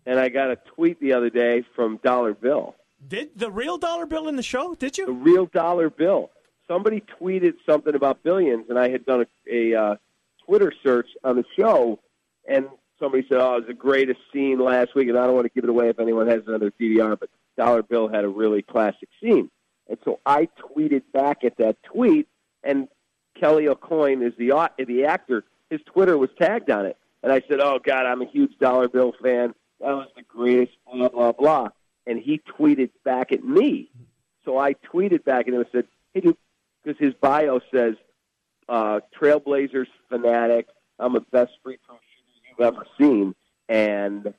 And I got a tweet the other day from Dollar Bill. Did the real dollar bill in the show? Did you? The real Dollar Bill. Somebody tweeted something about Billions, and I had done a, a uh, Twitter search on the show, and somebody said, "Oh, it was the greatest scene last week." And I don't want to give it away if anyone has another DVR, but Dollar Bill had a really classic scene, and so I tweeted back at that tweet, and Kelly Aucoin is the the actor. His Twitter was tagged on it, and I said, "Oh God, I'm a huge Dollar Bill fan. That was the greatest." Blah blah blah. And he tweeted back at me, so I tweeted back at him and said, "Hey, dude," because his bio says uh, Trailblazers fanatic. I'm a best free throw you've ever seen. And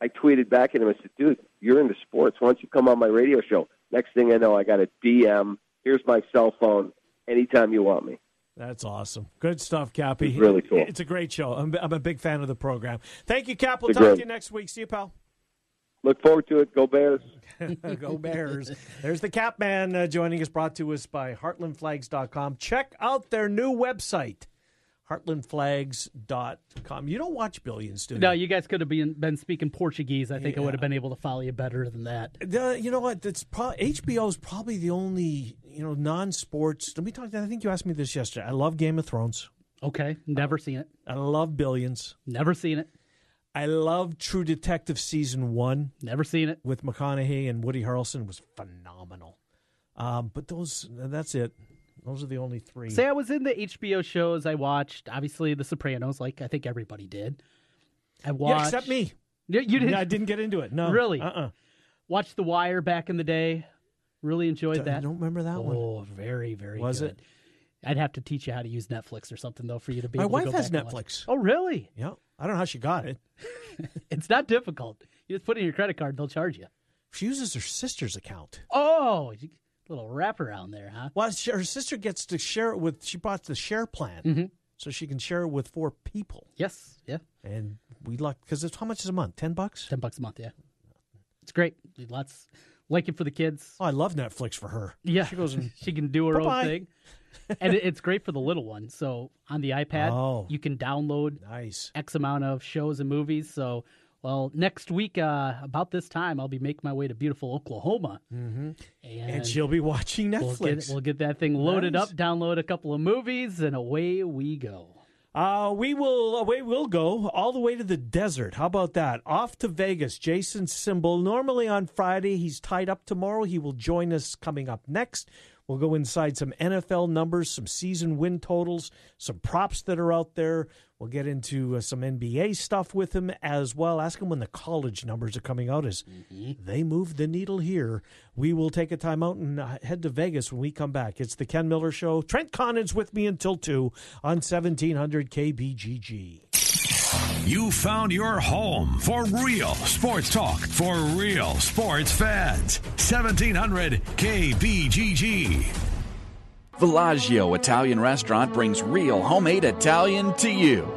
I tweeted back at him. I said, dude, you're into sports. Why don't you come on my radio show? Next thing I know, I got a DM. Here's my cell phone. Anytime you want me. That's awesome. Good stuff, Cappy. It's really cool. It's a great show. I'm, I'm a big fan of the program. Thank you, Cap. We'll It's talk great. to you next week. See you, pal. Look forward to it. Go Bears. [laughs] Go Bears. There's the Cap Man uh, joining us, brought to us by HeartlandFlags.com. Check out their new website, heartlandflags.com. You don't watch Billions, do you? No, you guys could have been, been speaking Portuguese. I think I would have been able to follow you better than that. The- you know what? It's pro- HBO is probably the only you know non-sports. Let me talk. I think you asked me this yesterday. I love Game of Thrones. Okay, never seen it. I love Billions. Never seen it. I love True Detective season one. Never seen it. With McConaughey and Woody Harrelson was phenomenal. Um, but those, that's it. Those are the only three. Say I was in the HBO shows I watched. Obviously, The Sopranos, like I think everybody did. I watched. Yeah, except me. Yeah, you didn't. I didn't get into it. No, really. Uh-uh. Watched The Wire back in the day. Really enjoyed that. I don't remember that one. Oh, very, very. Was good. it? I'd have to teach you how to use Netflix or something though for you to be. My able wife to go has. Netflix. Oh, really? Yeah, I don't know how she got it. [laughs] It's not difficult. You just put in your credit card, and they'll charge you. She uses her sister's account. Oh, you- little wraparound there, huh? Well, she, her sister gets to share it with. She bought the share plan, Mhm. so she can share it with four people. Yes, yeah, And we like because it's how much is a month? Ten bucks. ten bucks a month. Yeah, it's great. Lots like it for the kids. Oh, I love Netflix for her. Yeah, she goes and [laughs] she can do her Bye-bye. own thing, and it, it's great for the little one. So on the iPad, Oh. you can download nice X amount of shows and movies. So, well, next week uh, about this time, I'll be making my way to beautiful Oklahoma, Mm-hmm. and, And she'll be watching we'll Netflix. get, we'll get that thing loaded Nice. up, download a couple of movies, and away we go. Uh, we will away we'll go all the way to the desert. How about that? Off to Vegas. Jason Simbal. Normally on Friday, he's tied up tomorrow. He will join us coming up next. We'll go inside some NFL numbers, some season win totals, some props that are out there. We'll get into uh, some NBA stuff with him as well. Ask him when the college numbers are coming out as they move the needle here. We will take a time out and uh, head to Vegas when we come back. It's the Ken Miller Show. Trent Condon with me until 2 on 1700 KBGG. You found your home for real sports talk for real sports fans. 1700 KBGG. Villaggio Italian Restaurant brings real homemade Italian to you.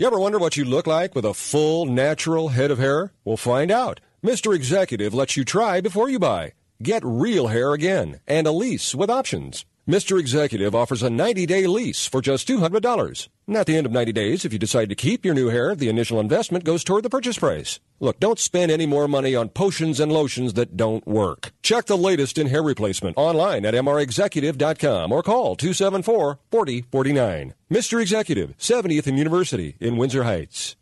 You ever wonder what you look like with a full, natural head of hair? We'll find out. Mr. Executive lets you try before you buy. Get real hair again and a lease with options. Mr. Executive offers a 90 day lease for just $200. At the end of 90 days, if you decide to keep your new hair, the initial investment goes toward the purchase price. Look, don't spend any more money on potions and lotions that don't work. Check the latest in hair replacement online at mrexecutive.com or call 274 4049. Mr. Executive, 70th and University in Windsor Heights.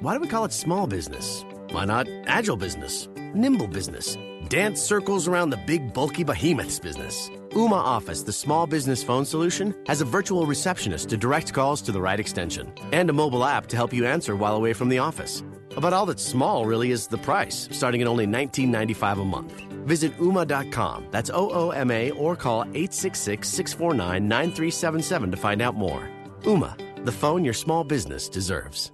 Why do we call it small business? Why not agile business, nimble business, dance circles around the big bulky behemoths business? Ooma Office, the small business phone solution, has a virtual receptionist to direct calls to the right extension and a mobile app to help you answer while away from the office. About all that's small really is the price, starting at only $19.95 a month. Visit Ooma.com, that's O O M A, or call 866 649 9377 to find out more. Ooma, the phone your small business deserves.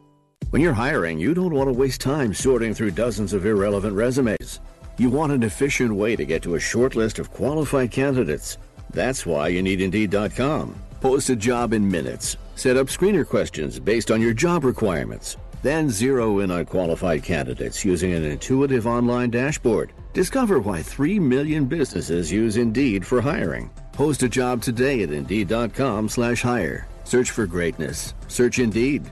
When you're hiring, you don't want to waste time sorting through dozens of irrelevant resumes. You want an efficient way to get to a short list of qualified candidates. That's why you need Indeed.com. Post a job in minutes. Set up screener questions based on your job requirements. Then zero in on qualified candidates using an intuitive online dashboard. Discover why 3 million businesses use Indeed for hiring. Post a job today at Indeed.com slash hire. Search for greatness. Search Indeed.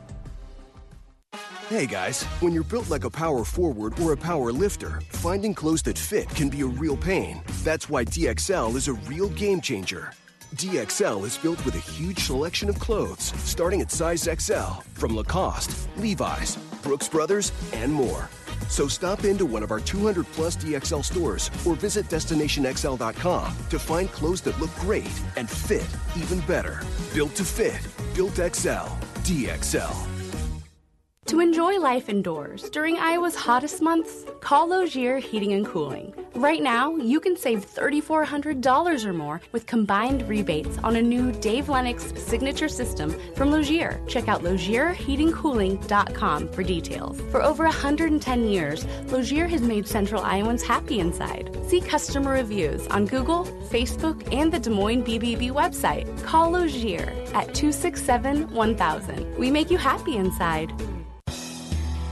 Hey guys, when you're built like a power forward or a power lifter, finding clothes that fit can be a real pain. That's why DXL is a real game changer. DXL is built with a huge selection of clothes, starting at size XL, from Lacoste, Levi's, Brooks Brothers, and more. So stop into one of our 200 plus DXL stores or visit destinationxl.com to find clothes that look great and fit even better. Built to fit, built XL, DXL. To enjoy life indoors during Iowa's hottest months, call Logier Heating and Cooling. Right now, you can save $3,400 or more with combined rebates on a new Dave Lennox signature system from Logier. Check out LogierHeatingCooling.com for details. For over 110 years, Logier has made Central Iowans happy inside. See customer reviews on Google, Facebook, and the Des Moines BBB website. Call Logier at 267 1000. We make you happy inside.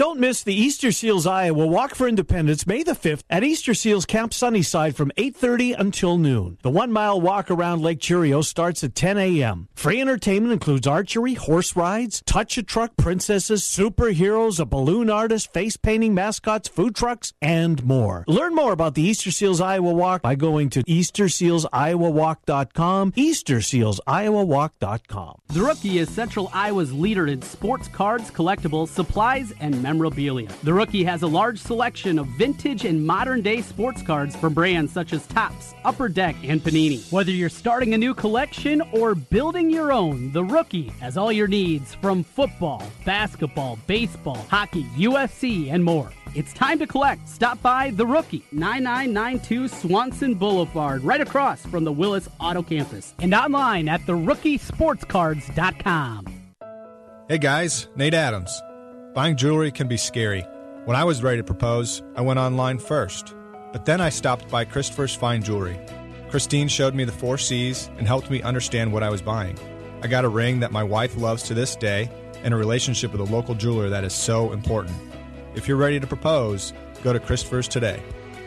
Don't miss the Easter Seals Iowa Walk for Independence May the 5th at Easter Seals Camp Sunnyside from 8.30 until noon. The one-mile walk around Lake Cheerio starts at 10 a.m. Free entertainment includes archery, horse rides, touch-a-truck, princesses, superheroes, a balloon artist, face painting, mascots, food trucks, and more. Learn more about the Easter Seals Iowa Walk by going to eastersealsiowawalk.com, eastersealsiowawalk.com. The Rookie is Central Iowa's leader in sports cards, collectibles, supplies, and memorabilia. The Rookie has a large selection of vintage and modern day sports cards from brands such as Topps, Upper Deck, and Panini. Whether you're starting a new collection or building your own, The Rookie has all your needs from football, basketball, baseball, hockey, UFC, and more. It's time to collect. Stop by The Rookie, 9992 Swanson Boulevard, right across from the Willis Auto Campus, and online at therookie.sportscards.com. Hey guys, Nate Adams. Buying jewelry can be scary. When I was ready to propose, I went online first. But then I stopped by Christopher's Fine Jewelry. Christine showed me the four C's and helped me understand what I was buying. I got a ring that my wife loves to this day and a relationship with a local jeweler that is so important. If you're ready to propose, go to Christopher's today.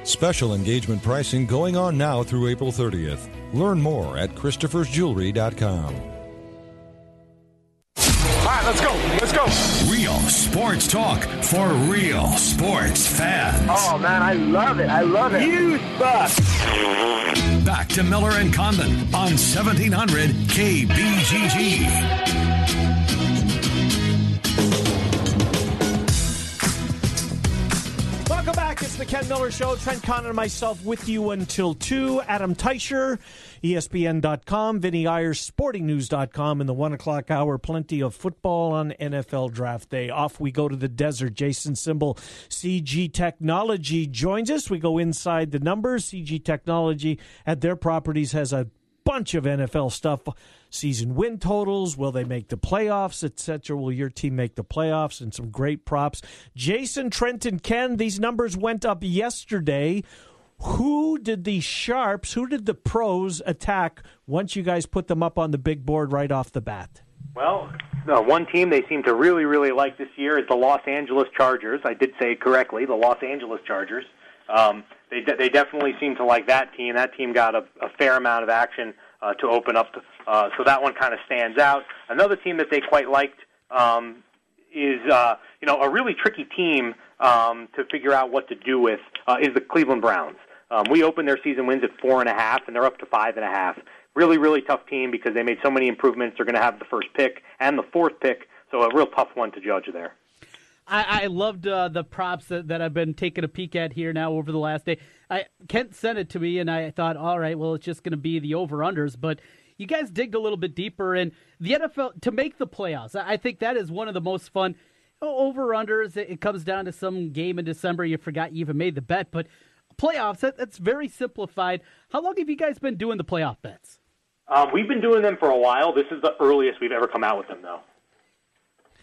Special engagement pricing going on now through April 30th. Learn more at Christopher'sJewelry.com. All right, let's go. Let's go. Real sports talk for real sports fans. Oh man, I love it. I love it. You suck. Back to Miller and Condon on 1700 KBGG. The Ken Miller Show. Trent Condon and myself with you until 2. Adam Teicher, ESPN.com, Vinny Iyer, SportingNews.com. In the 1 o'clock hour, plenty of football on NFL Draft Day. Off we go to the desert. Jason Simbal, CG Technology, joins us. We go inside the numbers. CG Technology at their properties has a bunch of NFL stuff. Season win totals, will they make the playoffs, etc. Will your team make the playoffs? And some great props. Jason, Trent, and Ken, these numbers went up yesterday. Who did the sharps, who did the pros attack once you guys put them up on the big board right off the bat? Well, one team they seem to really, really like this year is the Los Angeles Chargers. I did say correctly, the Los Angeles Chargers. Um, they de- they definitely seem to like that team. That team got a, a fair amount of action uh, to open up, uh, so that one kind of stands out. Another team that they quite liked um, is uh, you know a really tricky team um, to figure out what to do with uh, is the Cleveland Browns. Um, we opened their season wins at four and a half, and they're up to five and a half. Really, really tough team because they made so many improvements. They're going to have the first pick and the fourth pick, so a real tough one to judge there. I, I loved uh, the props that, that I've been taking a peek at here now over the last day. I, Kent sent it to me, and I thought, all right, well, it's just going to be the over unders. But you guys digged a little bit deeper, and the NFL to make the playoffs. I think that is one of the most fun over unders. It comes down to some game in December. You forgot you even made the bet, but playoffs that, that's very simplified. How long have you guys been doing the playoff bets? Um, we've been doing them for a while. This is the earliest we've ever come out with them, though.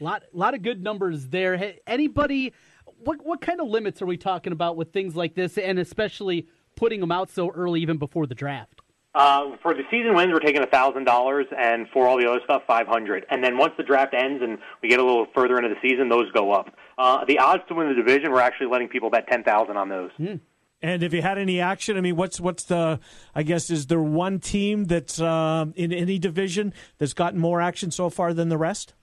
lot lot of good numbers there. Hey, anybody what what kind of limits are we talking about with things like this and especially putting them out so early even before the draft? Uh, for the season wins, we're taking a thousand dollars, and for all the other stuff, five hundred. And then once the draft ends and we get a little further into the season, those go up. Uh, the odds to win the division, we're actually letting people bet ten thousand on those. And if you had any action, I mean, what's what's the? I guess is there one team that's um, in any division that's gotten more action so far than the rest?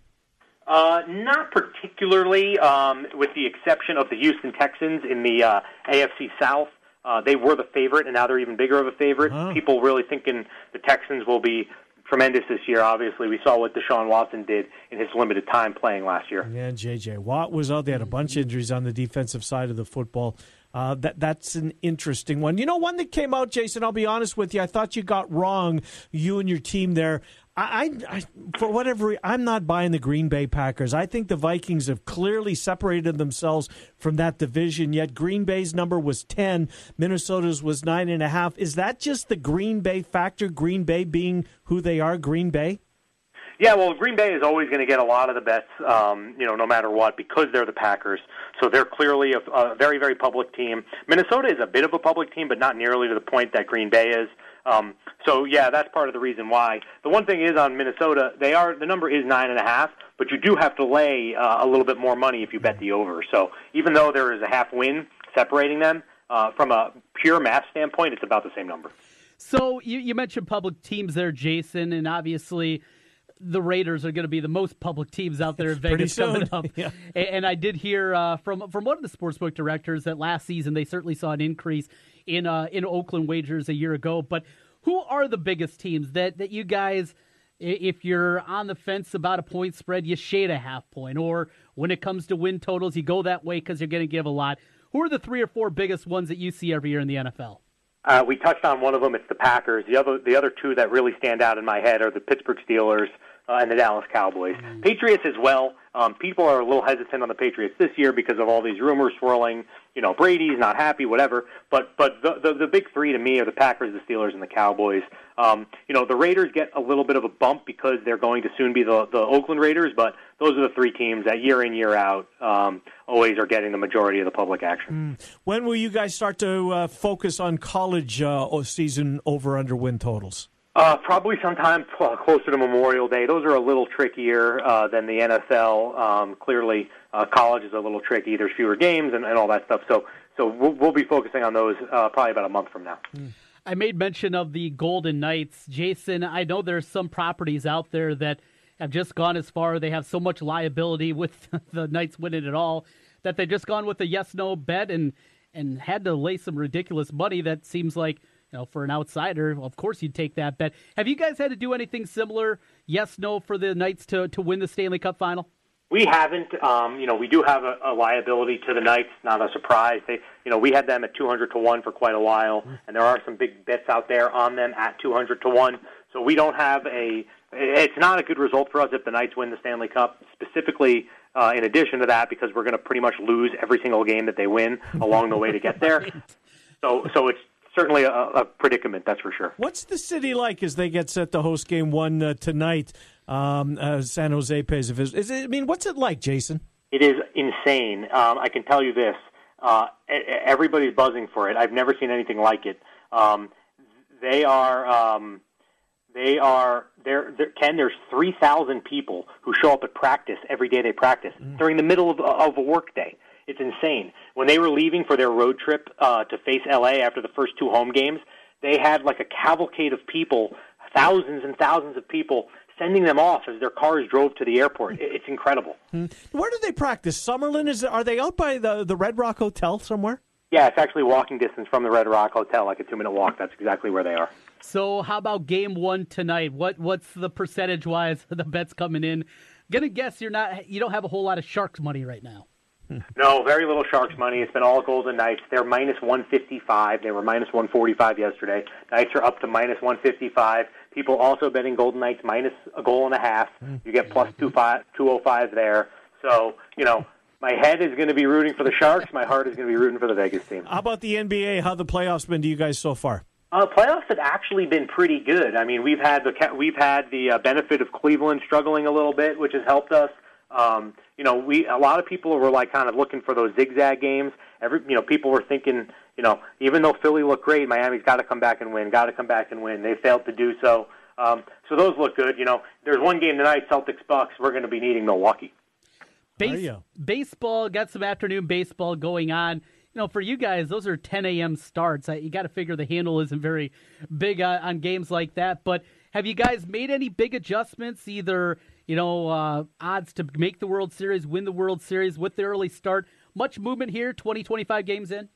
Uh, not particularly, um, with the exception of the Houston Texans in the uh, AFC South. Uh, they were the favorite, and now they're even bigger of a favorite. People really thinking the Texans will be tremendous this year. Obviously, we saw what Deshaun Watson did in his limited time playing last year. Yeah, JJ Watt was out. They had a bunch of injuries on the defensive side of the football. Uh, that that's an interesting one. You know, one that came out, Jason. I'll be honest with you. I thought you got wrong, you and your team there. I, I, for whatever I'm not buying the Green Bay Packers. I think the Vikings have clearly separated themselves from that division. Yet Green Bay's number was ten, Minnesota's was nine and a half. Is that just the Green Bay factor? Green Bay being who they are, Green Bay. Yeah, well, Green Bay is always going to get a lot of the bets, um, you know, no matter what, because they're the Packers. So they're clearly a, a very, very public team. Minnesota is a bit of a public team, but not nearly to the point that Green Bay is. Um, so yeah, that's part of the reason why. The one thing is on Minnesota, they are the number is nine and a half, but you do have to lay uh, a little bit more money if you bet the over. So even though there is a half win separating them, uh, from a pure math standpoint, it's about the same number. So you, you mentioned public teams there, Jason, and obviously the Raiders are going to be the most public teams out there in [laughs] Pretty Vegas coming soon. up. [laughs] Yeah. A- And I did hear uh, from from one of the sportsbook directors that last season they certainly saw an increase in uh, in Oakland wagers a year ago. But who are the biggest teams that that you guys? If you're on the fence about a point spread, you shade a half point, or when it comes to win totals, you go that way because you're going to give a lot. Who are the three or four biggest ones that you see every year in the NFL? Uh, we touched on one of them. It's the Packers. The other, the other two that really stand out in my head are the Pittsburgh Steelers uh, and the Dallas Cowboys. Patriots as well. Um, people are a little hesitant on the Patriots this year because of all these rumors swirling. You know, Brady's not happy, whatever. But but the the, the big three to me are the Packers, the Steelers, and the Cowboys. Um, you know, the Raiders get a little bit of a bump because they're going to soon be the the Oakland Raiders. But those are the three teams that year in year out um, always are getting the majority of the public action. When will you guys start to uh, focus on college uh, season over under win totals? Uh, probably sometime closer to Memorial Day. Those are a little trickier uh, than the NFL. Um, clearly, uh, college is a little tricky. There's fewer games and, and all that stuff. So, so we'll, we'll be focusing on those uh, probably about a month from now. I made mention of the Golden Knights. Jason, I know there's some properties out there that have just gone as far. They have so much liability with [laughs] the Knights winning it all that they've just gone with a yes no bet and and had to lay some ridiculous money that seems like you know for an outsider of course you'd take that bet have you guys had to do anything similar yes no for the knights to, to win the stanley cup final We haven't. Um, you know, we do have a, a liability to the Knights. Not a surprise. They, you know, we had them at 200 to one for quite a while, and there are some big bets out there on them at 200 to one. So we don't have a. It's not a good result for us if the Knights win the Stanley Cup. Specifically, uh, in addition to that, because we're going to pretty much lose every single game that they win [laughs] along the way to get there. So, so it's certainly a, a predicament. That's for sure. What's the city like as they get set to host game one uh, tonight? Um, uh, San Jose pays a visit. Is it, I mean, what's it like, Jason? It is insane. Um, I can tell you this: uh, everybody's buzzing for it. I've never seen anything like it. Um, they are, um, they are. There, Ken. There's three thousand people who show up at practice every day they practice during the middle of, of a work day. It's insane. When they were leaving for their road trip uh, to face LA after the first two home games, they had like a cavalcade of people, thousands and thousands of people, sending them off as their cars drove to the airport. It's incredible. Where do they practice? Summerlin is. Are they out by the the Red Rock Hotel somewhere? Yeah, it's actually walking distance from the Red Rock Hotel, like a two minute walk. That's exactly where they are. So how about game one tonight? What what's the percentage wise of the bets coming in? Gonna guess you're not you don't have a whole lot of sharks money right now. [laughs] No, very little Sharks money. It's been all Golden Knights. They're minus 155. They were minus 145 yesterday. Knights are up to minus 155. People also betting Golden Knights minus a goal and a half. You get plus two five, 205 there. So, you know, my head is going to be rooting for the Sharks. My heart is going to be rooting for the Vegas team. How about the NBA? How the playoffs been to you guys so far? Uh, playoffs have actually been pretty good. I mean, we've had the ca- we've had the uh, benefit of Cleveland struggling a little bit, which has helped us. Um, you know, we a lot of people were like kind of looking for those zigzag games. Every you know, people were thinking, you know, even though Philly looked great, Miami's got to come back and win. Got to come back and win. They failed to do so. Um, so those look good. You know, there's one game tonight, Celtics Bucks. We're going to be needing Milwaukee. Base, baseball got some afternoon baseball going on. You know, for you guys, those are 10 a.m. starts. I, you got to figure the handle isn't very big on, on games like that. But Have you guys made any big adjustments? Either you know uh, odds to make the World Series, win the World Series with the early start. Much movement here. 20, 25 games in.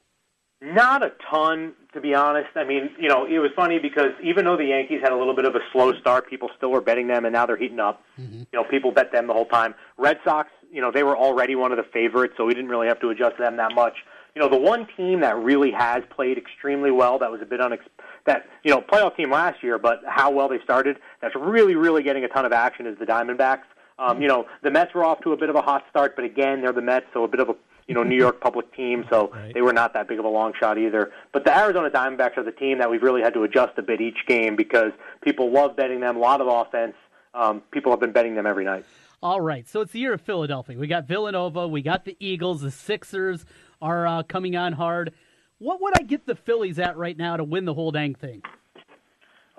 Not a ton, to be honest. I mean, you know, it was funny because even though the Yankees had a little bit of a slow start, people still were betting them, and now they're heating up. You know, people bet them the whole time. Red Sox, you know, they were already one of the favorites, so we didn't really have to adjust them that much. You know, the one team that really has played extremely well, that was a bit unex that you know, playoff team last year, but how well they started, that's really, really getting a ton of action is the Diamondbacks. Um, you know, the Mets were off to a bit of a hot start, but again, they're the Mets, so a bit of a you know New York public team, so they were not that big of a long shot either. But the Arizona Diamondbacks are the team that we've really had to adjust a bit each game because people love betting them. A lot of offense. Um, people have been betting them every night. All right, so it's the year of Philadelphia. We got Villanova, we got the Eagles, the Sixers are uh, coming on hard. What would I get the Phillies at right now to win the whole dang thing?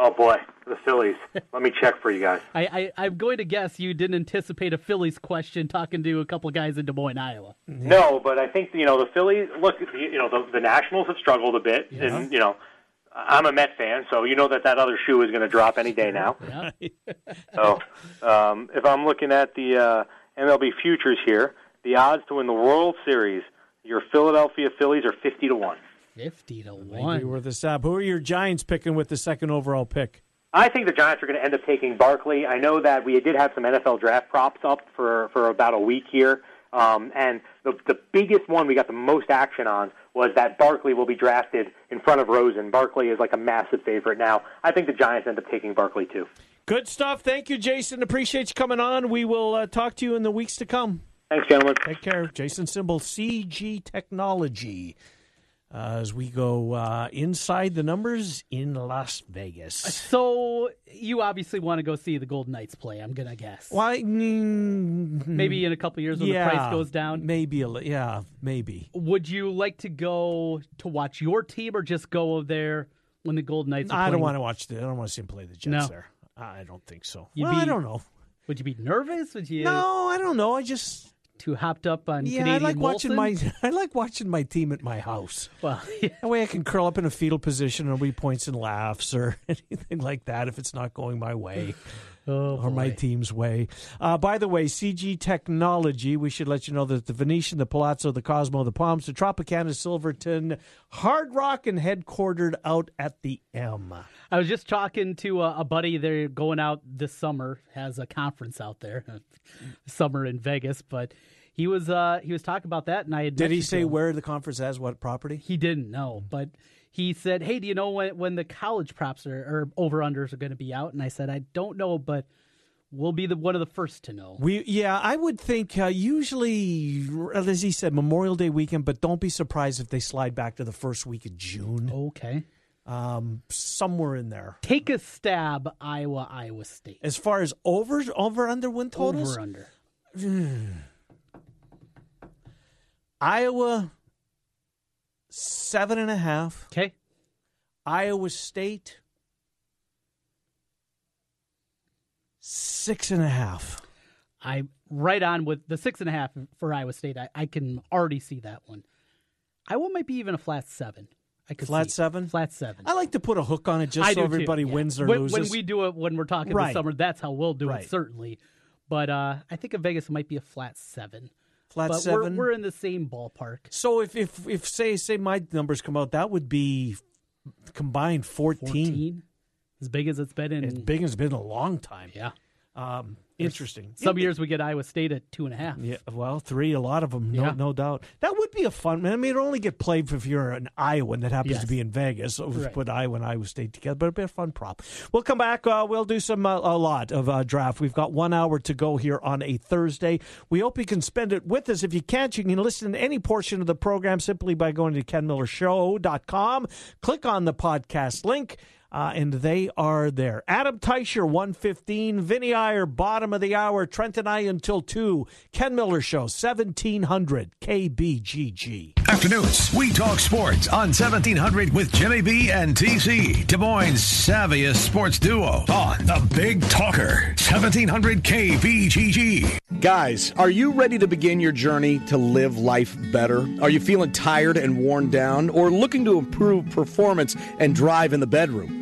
Oh boy, the Phillies. Let me check for you guys. [laughs] I, I, I'm going to guess you didn't anticipate a Phillies question talking to a couple of guys in Des Moines, Iowa. No, but I think you know the Phillies. Look, you know the, the Nationals have struggled a bit, Yeah. and you know I'm a Met fan, so you know that that other shoe is going to drop any day now. [laughs] [laughs] So um, if I'm looking at the uh, MLB futures here, the odds to win the World Series, your Philadelphia Phillies are fifty to one. 50 to Maybe 1. we're the sap. Who are your Giants picking with the second overall pick? I think the Giants are going to end up taking Barkley. I know that we did have some NFL draft props up for for about a week here, um, and the the biggest one we got the most action on was that Barkley will be drafted in front of Rosen. Barkley is like a massive favorite now. I think the Giants end up taking Barkley too. Good stuff. Thank you, Jason. Appreciate you coming on. We will uh, talk to you in the weeks to come. Thanks, gentlemen. Take care. Jason Simbal, CG Technology. Uh, as we go uh, inside the numbers in Las Vegas. So you obviously want to go see the Golden Knights play, I'm going to guess. Why? mm, Maybe in a couple years when yeah, the price goes down. Maybe a li- yeah, maybe. Would you like to go to watch your team or just go over there when the Golden Knights are I don't want to watch the. I don't want to see him play the Jets No. there. I don't think so. You'd well, I don't know. Would you be nervous? Would you? No, I don't know. I just too hopped up on yeah. Canadian I like watching my. [laughs] I like watching my team at my house. Well, that way I can curl up in a fetal position and nobody points and laughs or [laughs] anything like that if it's not going my way. Oh, or my team's way. Uh, by the way, CG Technology, we should let you know that the Venetian, the Palazzo, the Cosmo, the Palms, the Tropicana, Silverton, Hard Rock, and headquartered out at the M. I was just talking to a, a buddy. They're going out this summer. Has a conference out there, [laughs] summer in Vegas. But he was uh, he was talking about that, and I had Did he say where the conference has what property? He didn't know, but he said, "Hey, do you know when when the college props are, or over unders are going to be out?" And I said, "I don't know, but we'll be the one of the first to know." We yeah, I would think uh, usually, as he said, Memorial Day weekend, but don't be surprised if they slide back to the first week of June. Okay, um, somewhere in there. Take a stab, Iowa, Iowa State. As far as over over under win totals, Over under. [sighs] Iowa seven and a half. Okay. Iowa State six and a half. I right on with the six and a half for Iowa State. I, I can already see that one. Iowa might be even a flat seven. I could Flat see. seven? Flat seven. I like to put a hook on it just I so everybody yeah. wins or when, loses. When we do it when we're talking Right. this summer, that's how we'll do Right. it certainly. But uh, I think in Vegas it might be a flat seven. Flat but seven? We're, we're in the same ballpark. So if if if say say my numbers come out, that would be combined 14. 14? As big as it's been in As big as it's been in a long time. Yeah. Um, interesting. Some years we get Iowa State at two and a half. Yeah, well, three, a lot of them, no, Yeah. no doubt. That would be a fun. I mean, it only get played if you're an Iowan that happens Yes. to be in Vegas. So we Right. put Iowa and Iowa State together, but it'd be a fun prop. We'll come back. Uh, we'll do some uh, a lot of uh, draft. We've got one hour to go here on a Thursday. We hope you can spend it with us. If you can't, you can listen to any portion of the program simply by going to kenmillershow.com. Click on the podcast link. Uh, and they are there. Adam Teicher, 115. Vinny Iyer, bottom of the hour. Trent and I until 2. Ken Miller Show, 1700 KBGG. Afternoons, we talk sports on 1700 with Jimmy B and TC, Des Moines' savviest sports duo on the Big Talker, 1700 KBGG. Guys, are you ready to begin your journey to live life better? Are you feeling tired and worn down or looking to improve performance and drive in the bedroom?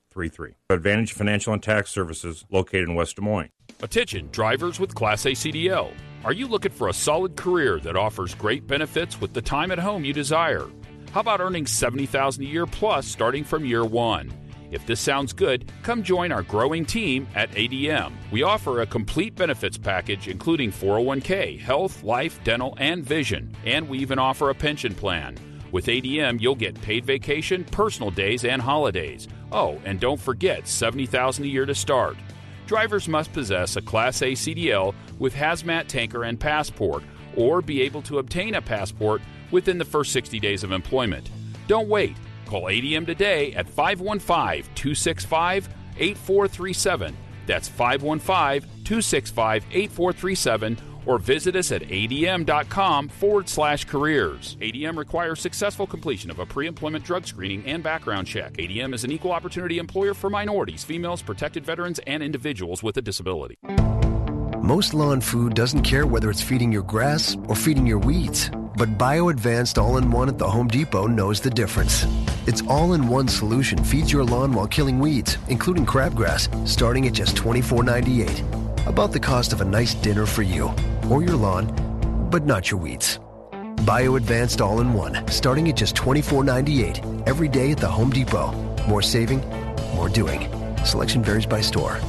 1133. Advantage Financial and Tax Services located in West Des Moines. Attention, drivers with Class A CDL. Are you looking for a solid career that offers great benefits with the time at home you desire? How about earning 70000 a year plus starting from year one? If this sounds good, come join our growing team at ADM. We offer a complete benefits package including 401k, health, life, dental, and vision, and we even offer a pension plan. With ADM, you'll get paid vacation, personal days, and holidays. Oh, and don't forget 70000 a year to start drivers must possess a Class A CDL with hazmat tanker and passport, or be able to obtain a passport within the first 60 days of employment. Don't wait. Call ADM today at 515 265 8437. That's 515 265 8437 or visit us at adm.com forward slash careers. ADM requires successful completion of a pre employment drug screening and background check. ADM is an equal opportunity employer for minorities, females, protected veterans, and individuals with a disability. Most lawn food doesn't care whether it's feeding your grass or feeding your weeds. But Bio Advanced All in One at the Home Depot knows the difference. Its all in one solution feeds your lawn while killing weeds, including crabgrass, starting at just $24.98. About the cost of a nice dinner for you or your lawn, but not your weeds. Bio Advanced All in One, starting at just $24.98 every day at the Home Depot. More saving, more doing. Selection varies by store.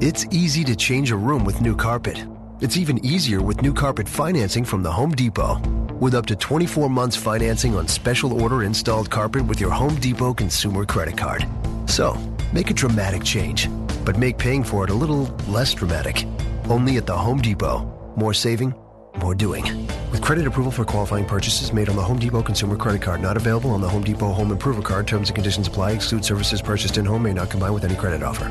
It's easy to change a room with new carpet. It's even easier with new carpet financing from the Home Depot. With up to 24 months financing on special order installed carpet with your Home Depot consumer credit card. So, make a dramatic change, but make paying for it a little less dramatic. Only at the Home Depot. More saving, more doing. With credit approval for qualifying purchases made on the Home Depot consumer credit card, not available on the Home Depot Home Improver card. Terms and conditions apply. Exclude services purchased in home may not combine with any credit offer.